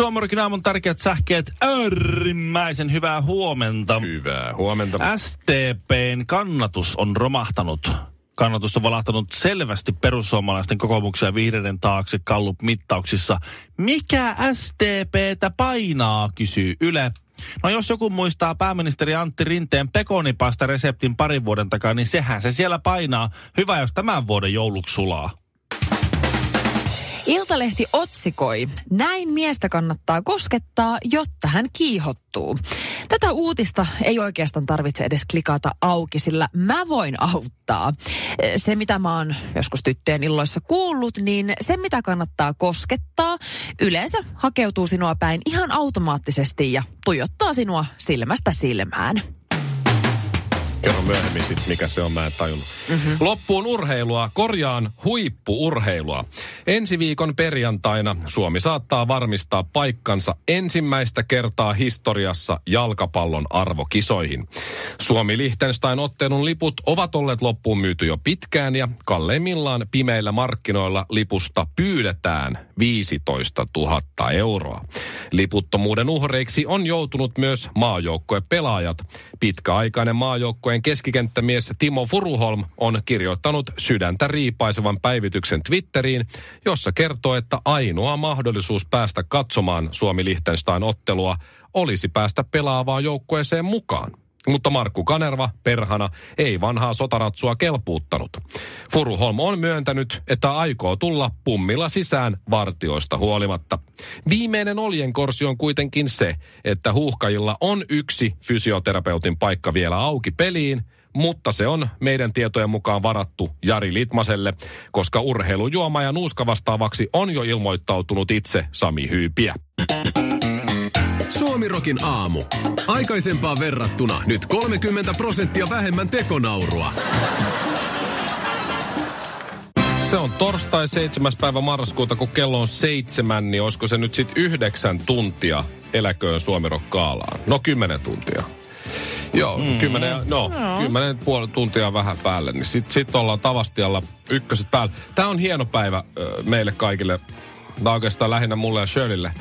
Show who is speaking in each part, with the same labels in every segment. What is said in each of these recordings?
Speaker 1: Suomarikin aamun tärkeät sähkeet, äärimmäisen hyvää huomenta.
Speaker 2: Hyvää huomenta.
Speaker 1: STPn kannatus on romahtanut. Kannatus on valahtanut selvästi perussuomalaisten kokoomuksen ja vihreiden taakse Gallup-mittauksissa. Mikä STPtä painaa, kysyy Yle. No jos joku muistaa pääministeri Antti Rinteen pekonipasta reseptin parin vuoden takaa, niin sehän se siellä painaa. Hyvä, jos tämän vuoden jouluksi sulaa.
Speaker 3: Iltalehti otsikoi, näin miestä kannattaa koskettaa, jotta hän kiihottuu. Tätä uutista ei oikeastaan tarvitse edes klikata auki, sillä mä voin auttaa. Se, mitä mä oon joskus tyttöjen illoissa kuullut, niin se, mitä kannattaa koskettaa, yleensä hakeutuu sinua päin ihan automaattisesti ja tuijottaa sinua silmästä silmään.
Speaker 2: Kerro myöhemmin sit, mikä se on, mä en tajunnut. Mm-hmm. Loppuun urheilua, korjaan huippuurheilua. Ensi viikon perjantaina Suomi saattaa varmistaa paikkansa ensimmäistä kertaa historiassa jalkapallon arvokisoihin. Suomi-Liechtenstein ottelun liput ovat olleet loppuun myyty jo pitkään ja kalleimmillaan pimeillä markkinoilla lipusta pyydetään 15 000 euroa. Liputtomuuden uhreiksi on joutunut myös maajoukkuepelaajat. Pitkäaikainen maajoukkueen keskikenttämies Timo Furuholm on kirjoittanut sydäntä riipaisevan päivityksen Twitteriin, jossa kertoo, että ainoa mahdollisuus päästä katsomaan Suomi-Liechtenstein-ottelua olisi päästä pelaavaan joukkueeseen mukaan. Mutta Markku Kanerva, perhana, ei vanhaa sotaratsua kelpuuttanut. Furuholm on myöntänyt, että aikoo tulla pummilla sisään vartioista huolimatta. Viimeinen oljenkorsi on kuitenkin se, että huuhkajilla on yksi fysioterapeutin paikka vielä auki peliin, mutta se on meidän tietojen mukaan varattu Jari Litmaselle, koska urheilujuoma ja nuuska vastaavaksi on jo ilmoittautunut itse Sami Hyypiä.
Speaker 4: Suomirokin aamu. Aikaisempaan verrattuna nyt 30 prosenttia vähemmän tekonaurua.
Speaker 2: Se on torstai 7. päivä marraskuuta, kun kello on seitsemän, niin olisiko se nyt sitten yhdeksän tuntia eläköön Suomirokkaalaan? No kymmenen tuntia. Joo, mm. kymmenen, no, no. kymmenen puoli tuntia vähän päälle, niin sitten sit ollaan Tavastialla ykköset päällä. Tämä on hieno päivä ö, meille kaikille, tai oikeastaan lähinnä mulle ja Shirleylle,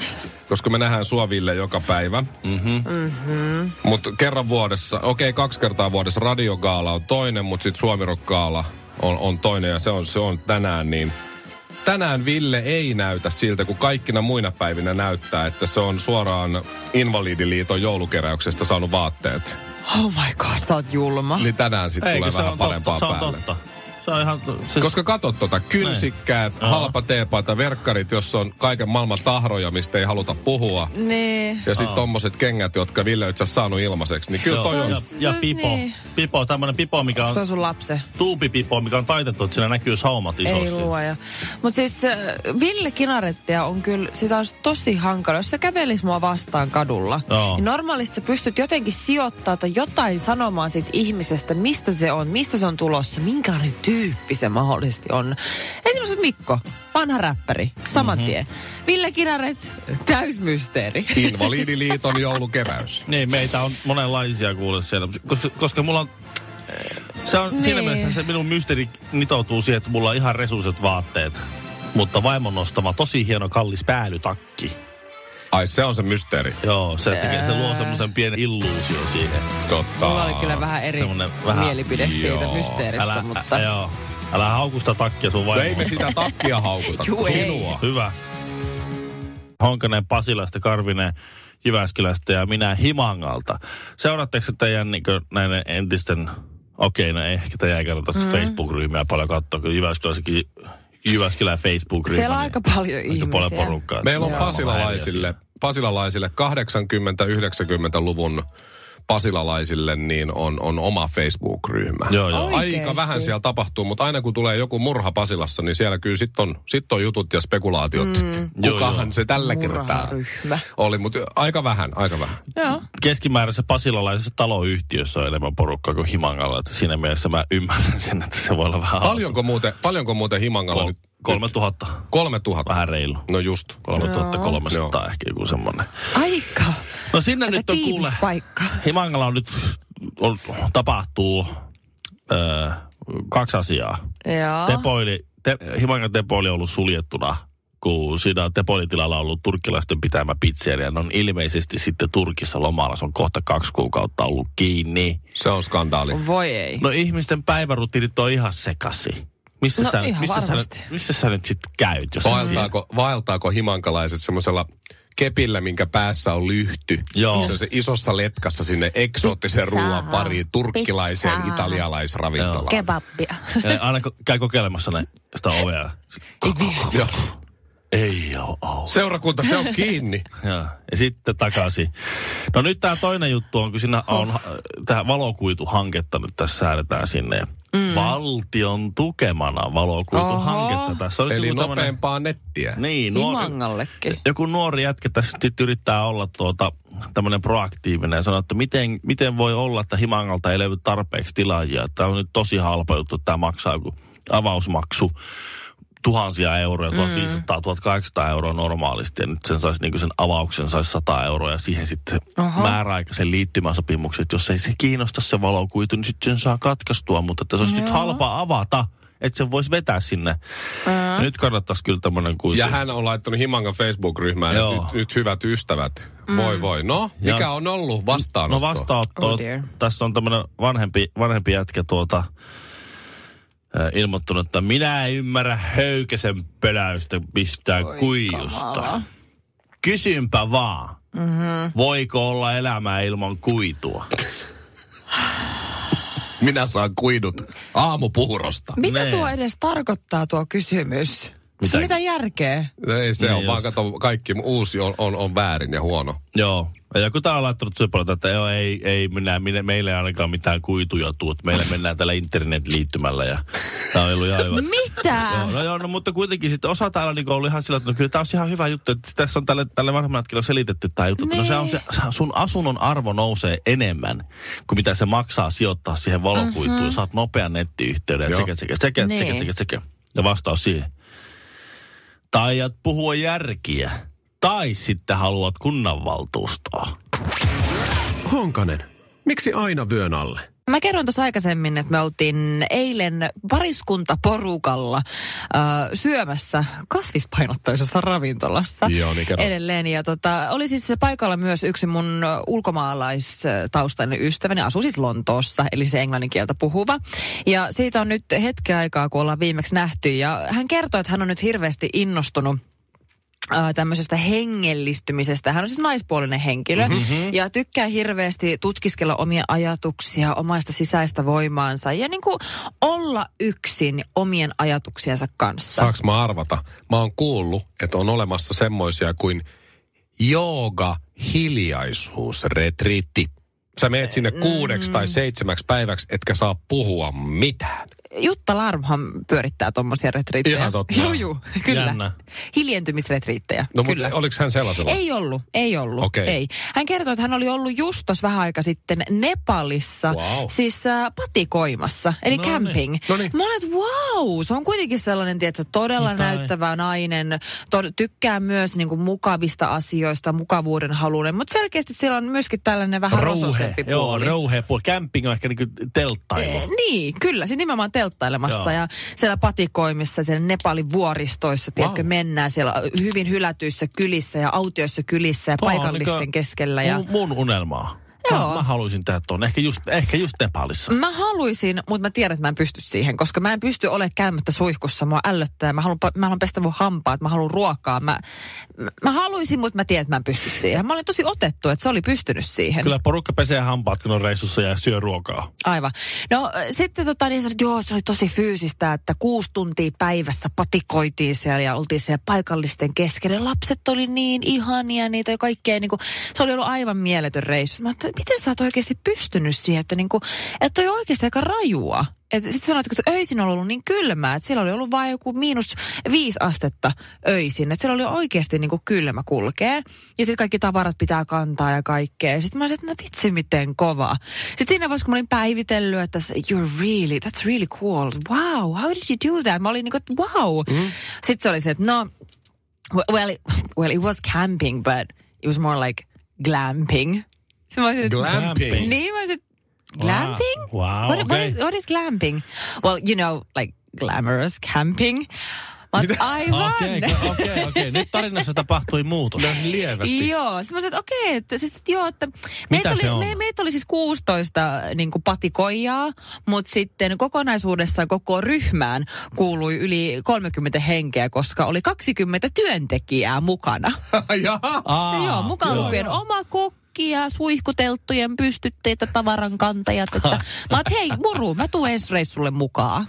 Speaker 2: koska me nähdään Suoville joka päivä. Mm-hmm. Mm-hmm. Mutta kerran vuodessa, okei okay, kaksi kertaa vuodessa radiogaala on toinen, mutta sitten Suomirokkaala on, on toinen ja se on, se on tänään niin tänään Ville ei näytä siltä, kun kaikkina muina päivinä näyttää, että se on suoraan Invalidiliiton joulukeräyksestä saanut vaatteet.
Speaker 3: Oh my god, sä oot julma.
Speaker 2: Niin tänään sitten tulee vähän parempaa
Speaker 1: totta,
Speaker 2: päälle.
Speaker 1: Se on totta. Se on ihan... Siis...
Speaker 2: Koska katsot tota, kynsikkäät,
Speaker 1: Joo.
Speaker 2: halpa teepaita, verkkarit, jossa on kaiken maailman tahroja, mistä ei haluta puhua.
Speaker 3: Nee.
Speaker 2: Ja sitten tommoset kengät, jotka Ville on itse saanut ilmaiseksi. Niin kyllä toi on...
Speaker 1: Ja, ja
Speaker 3: Se-
Speaker 1: pipo.
Speaker 3: niin.
Speaker 1: Pipo, tämmönen pipo, mikä
Speaker 3: Onko toi
Speaker 1: on
Speaker 3: sun lapse?
Speaker 1: tuupipipo, mikä on taitettu, että siinä näkyy saumat isosti.
Speaker 3: Ei luoja. Mutta siis äh, Ville Kinarettia on kyllä, sitä olisi tosi hankala. Jos se kävelisi mua vastaan kadulla,
Speaker 1: Joo.
Speaker 3: niin normaalisti sä pystyt jotenkin sijoittaa tai jotain sanomaan siitä ihmisestä, mistä se on, mistä se on tulossa, minkälainen tyyppi se mahdollisesti on. Esimerkiksi Mikko, vanha räppäri, saman
Speaker 1: Mhm.
Speaker 3: tien. Ville Kinaret, täysmysteeri.
Speaker 2: Invalidiliiton joulukeräys.
Speaker 1: Niin, meitä on monenlaisia kuule siellä. Koska, koska mulla on... Se on niin. siinä mielessä se minun mysteeri nitoutuu siihen, että mulla on ihan resuiset vaatteet. Mutta vaimon nostama tosi hieno kallis päälytakki.
Speaker 2: Ai se on se mysteeri.
Speaker 1: Joo, se, tekee, se luo semmoisen pienen illuusion siihen.
Speaker 2: Totta.
Speaker 3: Mulla oli kyllä vähän eri
Speaker 1: Semmonen vähän-
Speaker 3: mielipide siitä
Speaker 2: Joo.
Speaker 3: mysteeristä,
Speaker 1: Älä,
Speaker 3: mutta...
Speaker 1: ä, joo. Älä haukusta takkia sun
Speaker 2: No
Speaker 1: vaimon.
Speaker 2: ei me sitä takkia haukuta,
Speaker 3: Juu, ei.
Speaker 2: sinua.
Speaker 1: Hyvä. Honkanen Pasilasta, Karvinen Jyväskylästä ja minä Himangalta. Seuraatteko teidän niin näiden entisten, okei, no ei ehkä te ei kannata mm. Facebook-ryhmiä paljon katsoa, kun Jyväskylässäkin Jyväskylän Facebook-ryhmä.
Speaker 3: Siellä on
Speaker 1: niin
Speaker 3: aika paljon
Speaker 1: aika
Speaker 3: ihmisiä.
Speaker 1: paljon porukkaa.
Speaker 2: Meillä on pasilalaisille, pasilalaisille 80-90-luvun pasilalaisille niin on, on oma Facebook-ryhmä.
Speaker 1: Joo, joo.
Speaker 2: Aika vähän siellä tapahtuu, mutta aina kun tulee joku murha Pasilassa, niin siellä kyllä sitten on, sit on jutut ja spekulaatiot, mm. että
Speaker 1: Joo,
Speaker 2: kukahan
Speaker 1: joo.
Speaker 2: se tällä kertaa oli. Mutta aika vähän, aika vähän.
Speaker 3: Joo.
Speaker 1: Keskimääräisessä pasilalaisessa taloyhtiössä on enemmän porukkaa kuin Himangalla. Että siinä mielessä mä ymmärrän sen, että se voi olla vähän
Speaker 2: Paljonko muuten, paljonko muuten Himangalla
Speaker 1: Kol-
Speaker 2: nyt?
Speaker 1: 3000.
Speaker 2: Kolme tuhatta.
Speaker 1: Vähän reilu.
Speaker 2: No just.
Speaker 1: 3300 ehkä joku semmoinen.
Speaker 3: Aika.
Speaker 1: No sinne
Speaker 3: Aika
Speaker 1: nyt on kuule.
Speaker 3: paikka.
Speaker 1: Himangalla on nyt on, tapahtuu ö, kaksi asiaa.
Speaker 3: Joo.
Speaker 1: Tepoili, te, Himangan tepoili on ollut suljettuna, kun siinä on ollut turkkilaisten pitämä pizzeria. Ne on ilmeisesti sitten Turkissa lomalla. Se on kohta kaksi kuukautta ollut kiinni.
Speaker 2: Se on skandaali.
Speaker 3: Voi ei.
Speaker 1: No ihmisten päivärutiinit on ihan sekasi. Missä,
Speaker 3: No
Speaker 1: sä,
Speaker 3: ihan
Speaker 1: missä, sä,
Speaker 3: varmasti.
Speaker 1: missä sä nyt sitten käyt? Jos
Speaker 2: Vaeltaako, vaeltaako himankalaiset semmoisella kepillä, minkä päässä on lyhty.
Speaker 1: Joo.
Speaker 2: Se on se isossa letkassa sinne eksoottisen ruoan pariin, turkkilaiseen
Speaker 3: Pizzaa.
Speaker 2: italialaisravintolaan.
Speaker 3: Kebabbia.
Speaker 1: Eh, Aina kun käy kokeilemassa ne, sitä ovea.
Speaker 3: Ei vielä.
Speaker 2: Joo.
Speaker 1: Ei oo auki.
Speaker 2: Seurakunta, se on kiinni.
Speaker 1: Ja, ja sitten takaisin. No nyt tämä toinen juttu on, kun siinä on oh. tähän valokuituhanketta nyt tässä säädetään sinne. Mm. Valtion tukemana valokuituhanketta.
Speaker 3: Oho.
Speaker 1: Tässä on
Speaker 2: Eli
Speaker 1: tämmönen-
Speaker 2: nopeampaa nettiä.
Speaker 1: Niin, nuori, joku nuori jätkä tässä sitten yrittää olla tuota, tämmöinen proaktiivinen ja sanoo, että miten, miten voi olla, että Himangalta ei löydy tarpeeksi tilaajia. Tämä on nyt tosi halpa juttu, että tämä maksaa joku avausmaksu tuhansia euroja, 1500-1800 euroa normaalisti. Ja nyt sen saisi niin sen avauksen saisi 100 euroa ja siihen sitten
Speaker 3: Oho.
Speaker 1: määräaikaisen liittymäsopimuksen. Että jos ei se kiinnosta se valokuitu, niin sitten sen saa katkaistua. Mutta että se olisi nyt halpa avata, että se voisi vetää sinne. Ja nyt kannattaisi kyllä tämmöinen kuitu.
Speaker 2: Ja hän on laittanut Himangan Facebook-ryhmään, että
Speaker 1: Joo.
Speaker 2: nyt, nyt hyvät ystävät. Voi voi. No,
Speaker 1: Ja-
Speaker 2: mikä on ollut vastaanotto?
Speaker 1: No vastaanotto.
Speaker 3: Oh dear.
Speaker 1: Tässä on tämmöinen vanhempi, vanhempi jätkä tuota, ilmoittanut, että minä en ymmärrä höykäsen pöläystä mistään
Speaker 3: Oi
Speaker 1: kuijusta.
Speaker 3: kamala.
Speaker 1: Kysynpä vaan, mm-hmm. voiko olla elämää ilman kuitua?
Speaker 2: Minä saan kuidut aamupuurosta.
Speaker 3: Mitä
Speaker 1: Nee.
Speaker 3: tuo edes tarkoittaa tuo kysymys? Mitä,
Speaker 1: Mitä?
Speaker 3: järkeä?
Speaker 2: Ei se
Speaker 1: Niin
Speaker 2: on, vaan
Speaker 1: just.
Speaker 2: kato, kaikki uusi on, on, on väärin ja huono.
Speaker 1: Joo. Ja joku tää on laittanut syöpältä, että joo, ei, ei minä, minä, meillä ei ainakaan mitään kuituja tuu, että meillä mennään tällä internetliittymällä ja tää on ollut ihan hyvä.
Speaker 3: Mitä?
Speaker 1: Joo, no joo, no, mutta kuitenkin sitten osa täällä niin ollut ihan sillä, että no kyllä tämä on ihan hyvä juttu, että tässä on tälle, tälle vanhemmalle jätkälle selitetty tämä juttu. että No se on se, sun asunnon arvo nousee enemmän kuin mitä se maksaa sijoittaa siihen valokuituun. Mm-hmm. Saat nopean nettiyhteyden,
Speaker 2: Joo.
Speaker 1: tsekä, tsekä, tsekä,
Speaker 3: Niin.
Speaker 1: tsekä, tsekä, tsekä. Ja vastaus siihen. Taiat puhua järkiä. Tai sitten haluat kunnanvaltuustoa.
Speaker 4: Honkanen, miksi aina vyön alle?
Speaker 3: Mä kerron tuossa aikaisemmin, että me oltiin eilen pariskuntaporukalla äh, syömässä kasvispainotteisessa ravintolassa.
Speaker 2: Joo, niin kerro.
Speaker 3: Edelleen. Ja tota, oli siis paikalla myös yksi mun ulkomaalaistaustainen ystäväni, asuu siis Lontoossa, eli se englannin kieltä puhuva. Ja siitä on nyt hetken aikaa, kun ollaan viimeksi nähty. Ja hän kertoi, että hän on nyt hirveästi innostunut ää, tämmöisestä hengellistymisestä. Hän on siis naispuolinen henkilö mm-hmm. ja tykkää hirveästi tutkiskella omia ajatuksia, omaista sisäistä voimaansa ja niin kuin olla yksin omien ajatuksiensa kanssa.
Speaker 2: Saanko mä arvata? Mä oon kuullut, että on olemassa semmoisia kuin jooga hiljaisuusretriitti. Sä meet sinne kuudeksi tai seitsemäksi päiväksi, etkä saa puhua mitään.
Speaker 3: Jutta Larmhan pyörittää tuommoisia retriittejä.
Speaker 2: Ihan totta.
Speaker 3: Joo, joo, kyllä.
Speaker 1: Jännä.
Speaker 3: Hiljentymisretriittejä,
Speaker 2: No
Speaker 3: kyllä.
Speaker 2: mutta oliko hän sellaisella?
Speaker 3: Ei ollut, ei ollut,
Speaker 2: Okei.
Speaker 3: ei. Hän kertoi, että hän oli ollut just tuossa vähän aika sitten Nepalissa,
Speaker 2: Wow.
Speaker 3: siis äh, patikoimassa, eli
Speaker 1: No niin.
Speaker 3: camping.
Speaker 2: No niin.
Speaker 3: Mä että wow, se on kuitenkin sellainen, tiedätkö, todella
Speaker 1: Mitä ei?
Speaker 3: näyttävä nainen, to- tykkää myös niinku mukavista asioista, mukavuuden halunen, mutta selkeästi siellä on myöskin tällainen vähän rososempi
Speaker 1: Joo,
Speaker 3: puoli.
Speaker 1: rouhe puoli. Camping on ehkä niinku telttailu.
Speaker 3: Eh, Niin, kyllä. Siis nimenomaan telttailemassa
Speaker 1: Joo.
Speaker 3: ja siellä patikoimissa, siellä Nepalin vuoristoissa, tiedätkö,
Speaker 2: Wow.
Speaker 3: mennään siellä hyvin hylätyissä kylissä ja autioissa kylissä ja
Speaker 1: Tuo
Speaker 3: paikallisten
Speaker 1: niinku
Speaker 3: keskellä. Ja...
Speaker 1: Mun, mun unelmaa.
Speaker 3: Joo.
Speaker 1: Mä, mä haluaisin tehdä tuon. Ehkä just, ehkä just Nepalissa.
Speaker 3: Mä haluaisin, mutta mä tiedän, että mä en pysty siihen, koska mä en pysty olemaan käymättä suihkussa. Mua ällöttää. Mä haluan, mä haluan pestä mun hampaat, mä haluan ruokaa. Mä, mä, mä haluaisin, mutta mä tiedän, että mä en pysty siihen. Mä olin tosi otettu, että se oli pystynyt siihen.
Speaker 1: Kyllä porukka pesee hampaat, kun on reissussa ja syö ruokaa.
Speaker 3: Aivan. No sitten tota, niin sanoin, että joo, se oli tosi fyysistä, että kuusi tuntia päivässä patikoitiin siellä ja oltiin siellä paikallisten kesken. Ja lapset oli niin ihania, niitä ja kaikkea. Niin kuin, se oli ollut aivan mieletön reissu. Mä miten sä oot oikeasti pystynyt siihen, että, niinku, että toi oikeasti aika rajua. Sitten sanoit, että öisin on ollut niin kylmää, että siellä oli ollut vain joku miinus viisi astetta öisin. Että siellä oli oikeasti niin kuin kylmä kulkee. Ja sitten kaikki tavarat pitää kantaa ja kaikkea. Sitten mä olisin, että no vitsi miten kova. Sitten siinä vaiheessa, kun mä olin päivitellyt, että you're really, that's really cool. Wow, how did you do that? Mä olin niin kuin, että wow. Mm. Sitten se oli se, että no, well, well, it was camping, but it was more like glamping. Mä olisin,
Speaker 2: Glamping.
Speaker 3: Niin, mä olisin, glamping?
Speaker 1: Wow,
Speaker 3: what, what,
Speaker 1: okay.
Speaker 3: is, what is glamping? Well, you know, like glamorous camping. Mutta aivan.
Speaker 1: Okei, okei, okei. Nyt tarinassa tapahtui muutos.
Speaker 2: No, lievästi.
Speaker 3: Joo, sitten mä sanoin, että okei, että, sit, joo, että meitä
Speaker 1: se
Speaker 3: oli,
Speaker 1: on?
Speaker 3: me, meitä oli siis 16 niin kuin patikoijaa, mutta sitten kokonaisuudessaan koko ryhmään kuului yli 30 henkeä, koska oli 20 työntekijää mukana.
Speaker 2: Jaha.
Speaker 1: Aa,
Speaker 3: joo, mukaan
Speaker 1: joo.
Speaker 3: lukien oma kokki ja suihkutelttujen pystytteitä, tavaran kantajat. Että, mä oon, hei muru, mä tuun ensi reissulle mukaan.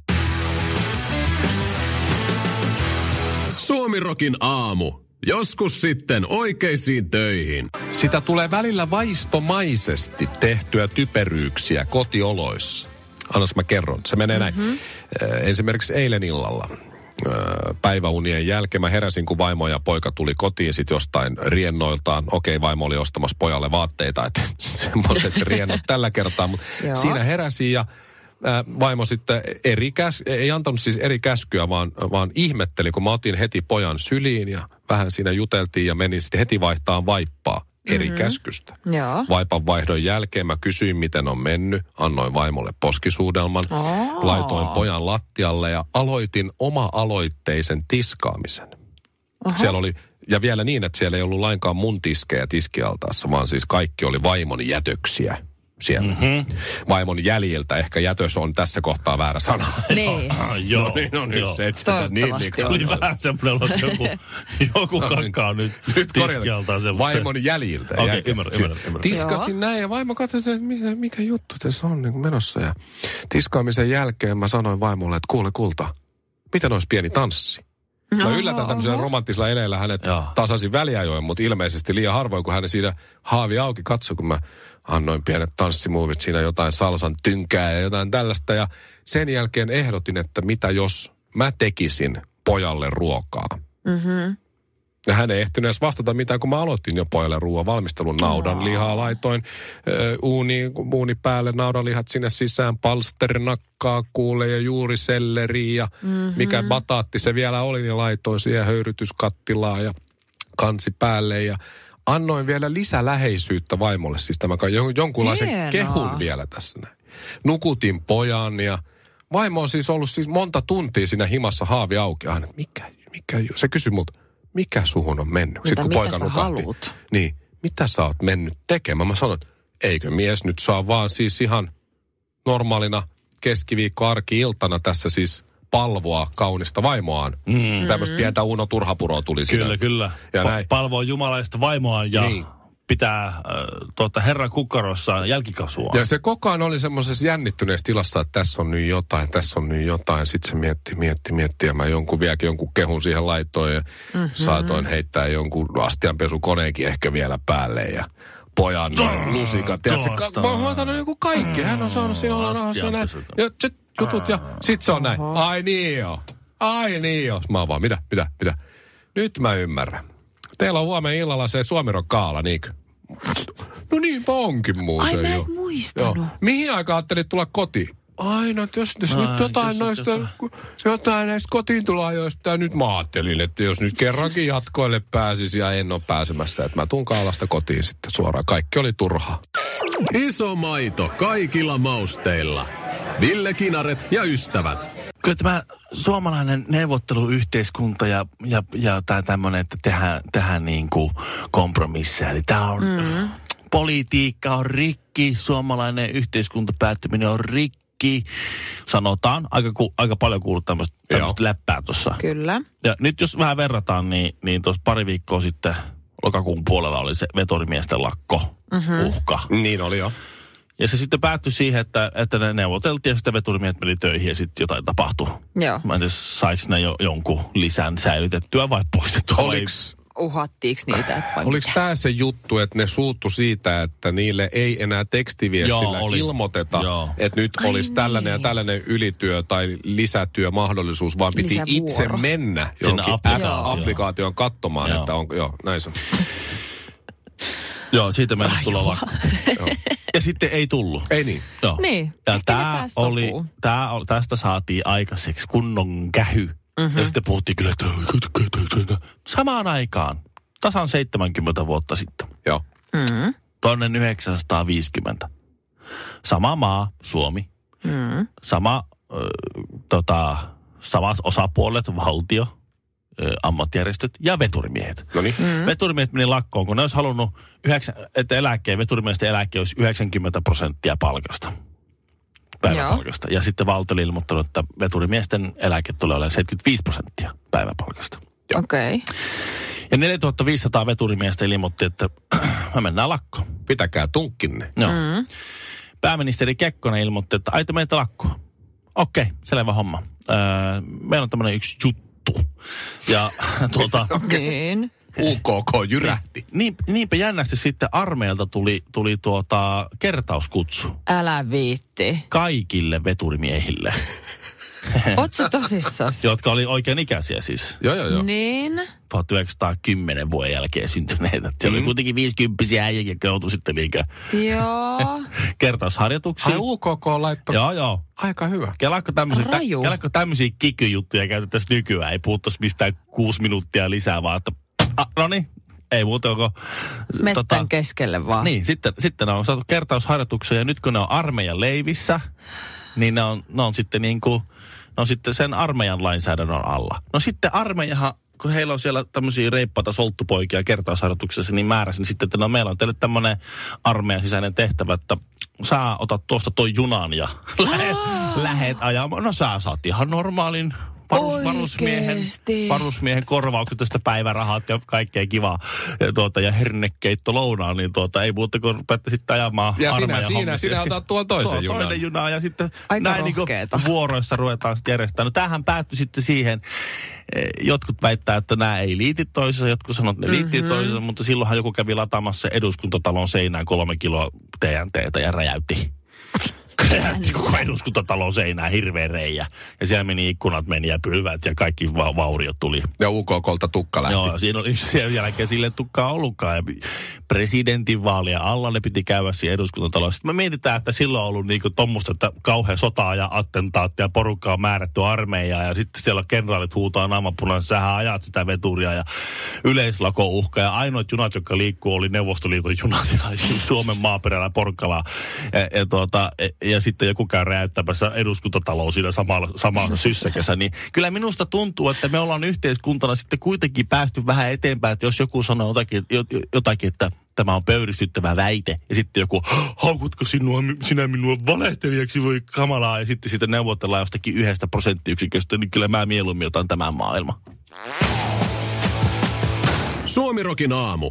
Speaker 4: Suomirokin aamu. Joskus sitten oikeisiin töihin.
Speaker 2: Sitä tulee välillä vaistomaisesti tehtyä typeryyksiä kotioloissa. Annas mä kerron. Se menee näin.
Speaker 3: Mhm.
Speaker 2: Äh, Esimerkiksi eilen illalla päiväunien jälkeen mä heräsin, kun vaimo ja poika tuli kotiin sit jostain riennoiltaan. Okei, vaimo oli ostamassa pojalle vaatteita, että semmoiset riennot tällä kertaa. Mutta siinä heräsin ja vaimo sitten eri käs, ei antanut siis eri käskyä, vaan, vaan ihmetteli, kun mä otin heti pojan syliin ja vähän siinä juteltiin ja menin sitten heti vaihtaa vaippaa eri mm-hmm. käskystä.
Speaker 3: Joo.
Speaker 2: Vaipan vaihdon jälkeen mä kysyin, miten on mennyt. Annoin vaimolle poskisuudelman.
Speaker 3: Aa.
Speaker 2: Laitoin pojan lattialle ja aloitin oma-aloitteisen tiskaamisen. Siellä oli, ja vielä niin, että siellä ei ollut lainkaan mun tiskejä tiskialtaassa, vaan siis kaikki oli vaimon jätöksiä siellä. Mm-hmm. Vaimon jäljiltä, ehkä jätös on tässä kohtaa väärä sana.
Speaker 3: Niin.
Speaker 1: Ah, joo,
Speaker 2: no niin, no nyt
Speaker 1: joo.
Speaker 2: se et sitä niin liikaa.
Speaker 1: Oli vähän semmoinen, että joku, joku kankaa nyt,
Speaker 2: Nyt
Speaker 1: tiskialtaan
Speaker 2: korjataan. Vaimon jäljiltä.
Speaker 1: Okei,
Speaker 2: Ja-
Speaker 1: ymmärrän, ymmärrän, ymmärrän.
Speaker 2: Tiskasin näin ja vaimo katsoi, että mikä, mikä juttu tässä on niin kuin menossa. Ja tiskaamisen jälkeen mä sanoin vaimolle, että kuule kulta, miten olisi pieni tanssi? Mä yllätän tämmöisellä romanttisella eleellä hänet
Speaker 1: Joo.
Speaker 2: tasaisin väliajoin, mutta ilmeisesti liian harvoin, kun hän siinä haavi auki katsoi, kun mä annoin pienet tanssimuovit siinä jotain salsan tynkää ja jotain tällaista. Ja sen jälkeen ehdotin, että mitä jos mä tekisin pojalle ruokaa. Ja hän ei ehtinyt edes vastata mitään, kun mä aloitin jo pojalle ruoan valmistelun. Naudan lihaa laitoin ö, uuni, uuni päälle, naudanlihat sinne sisään, palsternakkaa kuule ja juuriselleri ja mm-hmm. mikä bataatti se vielä oli, niin laitoin siihen höyrytyskattilaa ja kansi päälle ja annoin vielä lisäläheisyyttä vaimolle, siis tämä jonkunlaisen
Speaker 3: Hienoa.
Speaker 2: kehun vielä tässä näin. Nukutin pojan ja vaimo on siis ollut siis monta tuntia siinä himassa haavi auki aina. Mikä, mikä, se kysyi multa, mikä suhun on mennyt?
Speaker 3: Mitä- mitä sä haluut?
Speaker 2: Niin, mitä sä oot mennyt tekemään? Mä sanoin, eikö mies nyt saa vaan siis ihan normaalina keskiviikko arki-iltana tässä siis palvoa kaunista vaimoaan. Mm. Tämmöistä pientä Uno Turhapuroa tuli siinä.
Speaker 1: Kyllä, kyllä.
Speaker 2: Ja
Speaker 1: Pa-
Speaker 2: näin.
Speaker 1: Palvoo jumalaista vaimoaan ja
Speaker 2: Niin.
Speaker 1: Pitää äh, tuota, Herran kukkarossa jälkikasvua.
Speaker 2: Ja se koko ajan oli semmoisessa jännittyneessä tilassa, että tässä on nyt jotain, tässä on nyt jotain. Sitten se mietti, mietti, mietti ja mä jonkun vieläkin jonkun kehun siihen laitoin ja mm-hmm. saatoin heittää jonkun astianpesukoneenkin ehkä vielä päälle ja pojan noin lusikat. Tiedätkö, mä oon hoitanut joku kaikki. Hän on saanut siinä olla näin. Ja sit jutut ja sit se on näin. Ai niin joo. Ai niin joo. Mä oon vaan, mitä, mitä, mitä. Nyt mä ymmärrän. Teillä on huomenna illalla se Suomiron kaala, niinkö? No niinpä onkin muuten
Speaker 3: Ai, mä edes muistanut.
Speaker 2: Joo. Mihin aikaan ajattelit tulla kotiin? Ai no, jos, jos
Speaker 1: Ai,
Speaker 2: nyt jotain
Speaker 1: jos-
Speaker 2: noista,
Speaker 1: jotain.
Speaker 2: jotain näistä kotiin tuloajoista, ja nyt mä ajattelin, että jos nyt kerrankin jatkoille pääsisi ja en ole pääsemässä, että mä tuun kaalasta kotiin sitten suoraan. Kaikki oli turhaa.
Speaker 4: Iso maito kaikilla mausteilla. Ville Kinaret ja ystävät.
Speaker 1: Kyllä tämä suomalainen neuvotteluyhteiskunta ja, ja, ja tämä tämmöinen, että tehdään, tehdään niin kuin kompromisseja. Eli tämä on, mm. politiikka on rikki, suomalainen yhteiskuntapäättyminen on rikki. Sanotaan, aika, ku, aika paljon kuullut tämmöistä, tämmöistä läppää tuossa.
Speaker 3: Kyllä.
Speaker 1: Ja nyt jos vähän verrataan, niin, niin tuossa pari viikkoa sitten lokakuun puolella oli se vetorimiesten lakko mm-hmm. uhka.
Speaker 2: Niin oli jo.
Speaker 1: Ja se sitten päättyi siihen, että, että ne neuvoteltiin ja sitten veturimiehet meni töihin ja sitten jotain tapahtui.
Speaker 3: Joo.
Speaker 1: Mä en tiedä, saiko ne jo jonkun lisän säilytettyä vai poistettua. vai-
Speaker 2: Oliks,
Speaker 3: uhattiinko niitä? Vai
Speaker 2: Oliko
Speaker 3: mitä?
Speaker 2: tämä se juttu, että ne suuttu siitä, että niille ei enää tekstiviestillä
Speaker 1: Joo, oli.
Speaker 2: ilmoiteta,
Speaker 1: Joo.
Speaker 2: että nyt
Speaker 3: Ai
Speaker 2: olisi tällainen ja
Speaker 3: niin.
Speaker 2: tällainen ylityö tai lisätyömahdollisuus, vaan piti
Speaker 3: Lisävuoro.
Speaker 2: itse mennä johonkin
Speaker 1: applikaatioon.
Speaker 2: app- applikaation katsomaan,
Speaker 1: Joo.
Speaker 2: että onko, joo, näin se on.
Speaker 1: Joo, siitä mennessä tulla lakko. Ja sitten ei tullut.
Speaker 2: Ei niin.
Speaker 1: Joo.
Speaker 3: Niin,
Speaker 1: Ja tää oli, tää, tästä saatiin aikaiseksi kunnon kähy.
Speaker 3: Mhm.
Speaker 1: Mm-hmm. Ja sitten puhuttiin kyllä, että samaan aikaan, tasan 70 vuotta sitten,
Speaker 2: Joo.
Speaker 3: Mm,
Speaker 1: 1950. Sama maa, Suomi,
Speaker 3: mm.
Speaker 1: sama, ö, tota, samat osapuolet, valtio, ammattijärjestöt ja veturimiehet.
Speaker 2: No niin.
Speaker 1: Mm. Veturimiehet meni lakkoon, kun ne olisi halunnut, yhdeksän, että eläkkeen, veturimiesten eläke olisi 90 prosenttia palkasta. Päiväpalkasta. Ja sitten valtio oli ilmoittanut, että veturimiesten eläke tulee olemaan 75 prosenttia päiväpalkasta.
Speaker 3: Okei. Okay.
Speaker 1: Ja 4500 veturimiestä ilmoitti, että me mennään lakkoon.
Speaker 2: Pitäkää tunkkinne.
Speaker 1: Joo. Mm. Pääministeri Kekkonen ilmoitti, että aita meitä lakkoon. Okei, selvä homma. Öö, meillä on tämmöinen yksi juttu. Ja tuota,
Speaker 3: Niin.
Speaker 2: UKK jyrähti.
Speaker 1: niin, niinpä jännästi sitten armeilta tuli, tuli tuota kertauskutsu
Speaker 3: Älä viitti.
Speaker 1: kaikille veturimiehille,
Speaker 3: Oot sä tosissas?
Speaker 1: jotka oli oikein ikäisiä siis.
Speaker 2: Joo, joo, joo.
Speaker 3: Niin.
Speaker 1: 1910 vuoden jälkeen syntyneitä. Siellä oli
Speaker 2: Mm.
Speaker 1: kuitenkin 50 äijä, jotka joutui sitten liikaa
Speaker 3: Joo.
Speaker 1: kertausharjoituksiin.
Speaker 2: Ai UKK laittoi.
Speaker 1: Joo, joo.
Speaker 2: Aika hyvä.
Speaker 1: Kelakko tämmöisiä, tä,
Speaker 3: Raju.
Speaker 1: tämmöisiä kikyjuttuja käytettäisiin nykyään. Ei puhuttaisi mistään kuusi minuuttia lisää, vaan että ah, no niin, ei muuta kuin...
Speaker 3: Mettän keskelle vaan.
Speaker 1: Niin, sitten, sitten on saatu kertausharjoituksia ja nyt kun ne on armeijan leivissä, niin ne on, ne on sitten niin kuin, ne on sitten sen armeijan lainsäädännön alla. No sitten armeijahan, kun heillä on siellä tämmöisiä reippaita solttupoikia kertausharjoituksessa, niin määräsi, niin sitten, että no meillä on teille tämmöinen armeijan sisäinen tehtävä, että sä otat tuosta toi junan ja lähet, lähet ajamaan. No sä saat ihan normaalin varus, varusmiehen, varusmiehen korvaukset tästä päivärahat ja kaikkea kivaa ja, tuota, ja hernekeitto lounaan, niin tuota, ei muuta kuin rupeatte sitten ajamaan
Speaker 2: Ja sinä, sinä
Speaker 1: Ja
Speaker 2: otat tuon
Speaker 1: tuo
Speaker 2: toisen junan.
Speaker 1: toinen juna ja sitten
Speaker 3: Aika
Speaker 1: näin niin
Speaker 3: rohkeeta.
Speaker 1: vuoroissa ruvetaan sitten järjestämään. No tämähän päättyi sitten siihen, eh, jotkut väittää, että nämä ei liity toisiinsa, jotkut sanoo, että ne liittyy
Speaker 3: Mm-hmm.
Speaker 1: toisiinsa, mutta silloinhan joku kävi lataamassa eduskuntatalon seinään kolme kiloa TNTtä ja räjäytti. Räjäytti koko eduskuntatalon seinään hirveä reijä. Ja siellä meni ikkunat meni ja pylvät ja kaikki va- vauriot tuli.
Speaker 2: Ja UKKlta tukka lähti.
Speaker 1: Joo, siinä oli sen jälkeen sille tukkaa ollutkaan. Ja presidentin vaalia alla ne piti käydä siinä eduskuntatalossa. Sitten me mietitään, että silloin on ollut niinku tommoista, että kauhean sotaa ja attentaattia, porukkaa on määrätty armeijaa ja sitten siellä kenraalit huutaa naamapunan, sähän ajat sitä veturia ja yleislako uhka. Ja ainoat junat, jotka liikkuu, oli Neuvostoliiton junat ja Suomen maaperällä Porkkalaa. Ja, ja, tuota, ja, ja sitten joku käy räjäyttämässä eduskuntataloa siinä samalla, samalla syssäkässä. Niin kyllä minusta tuntuu, että me ollaan yhteiskuntana sitten kuitenkin päästy vähän eteenpäin, että jos joku sanoo jotakin, jo- jotakin että tämä on pöyristyttävä väite. Ja sitten joku, haukutko sinua, sinä minua valehtelijaksi, voi kamalaa. Ja sitten sitten neuvotellaan jostakin yhdestä prosenttiyksiköstä, niin kyllä mä mieluummin otan tämän maailman.
Speaker 4: Suomirokin aamu.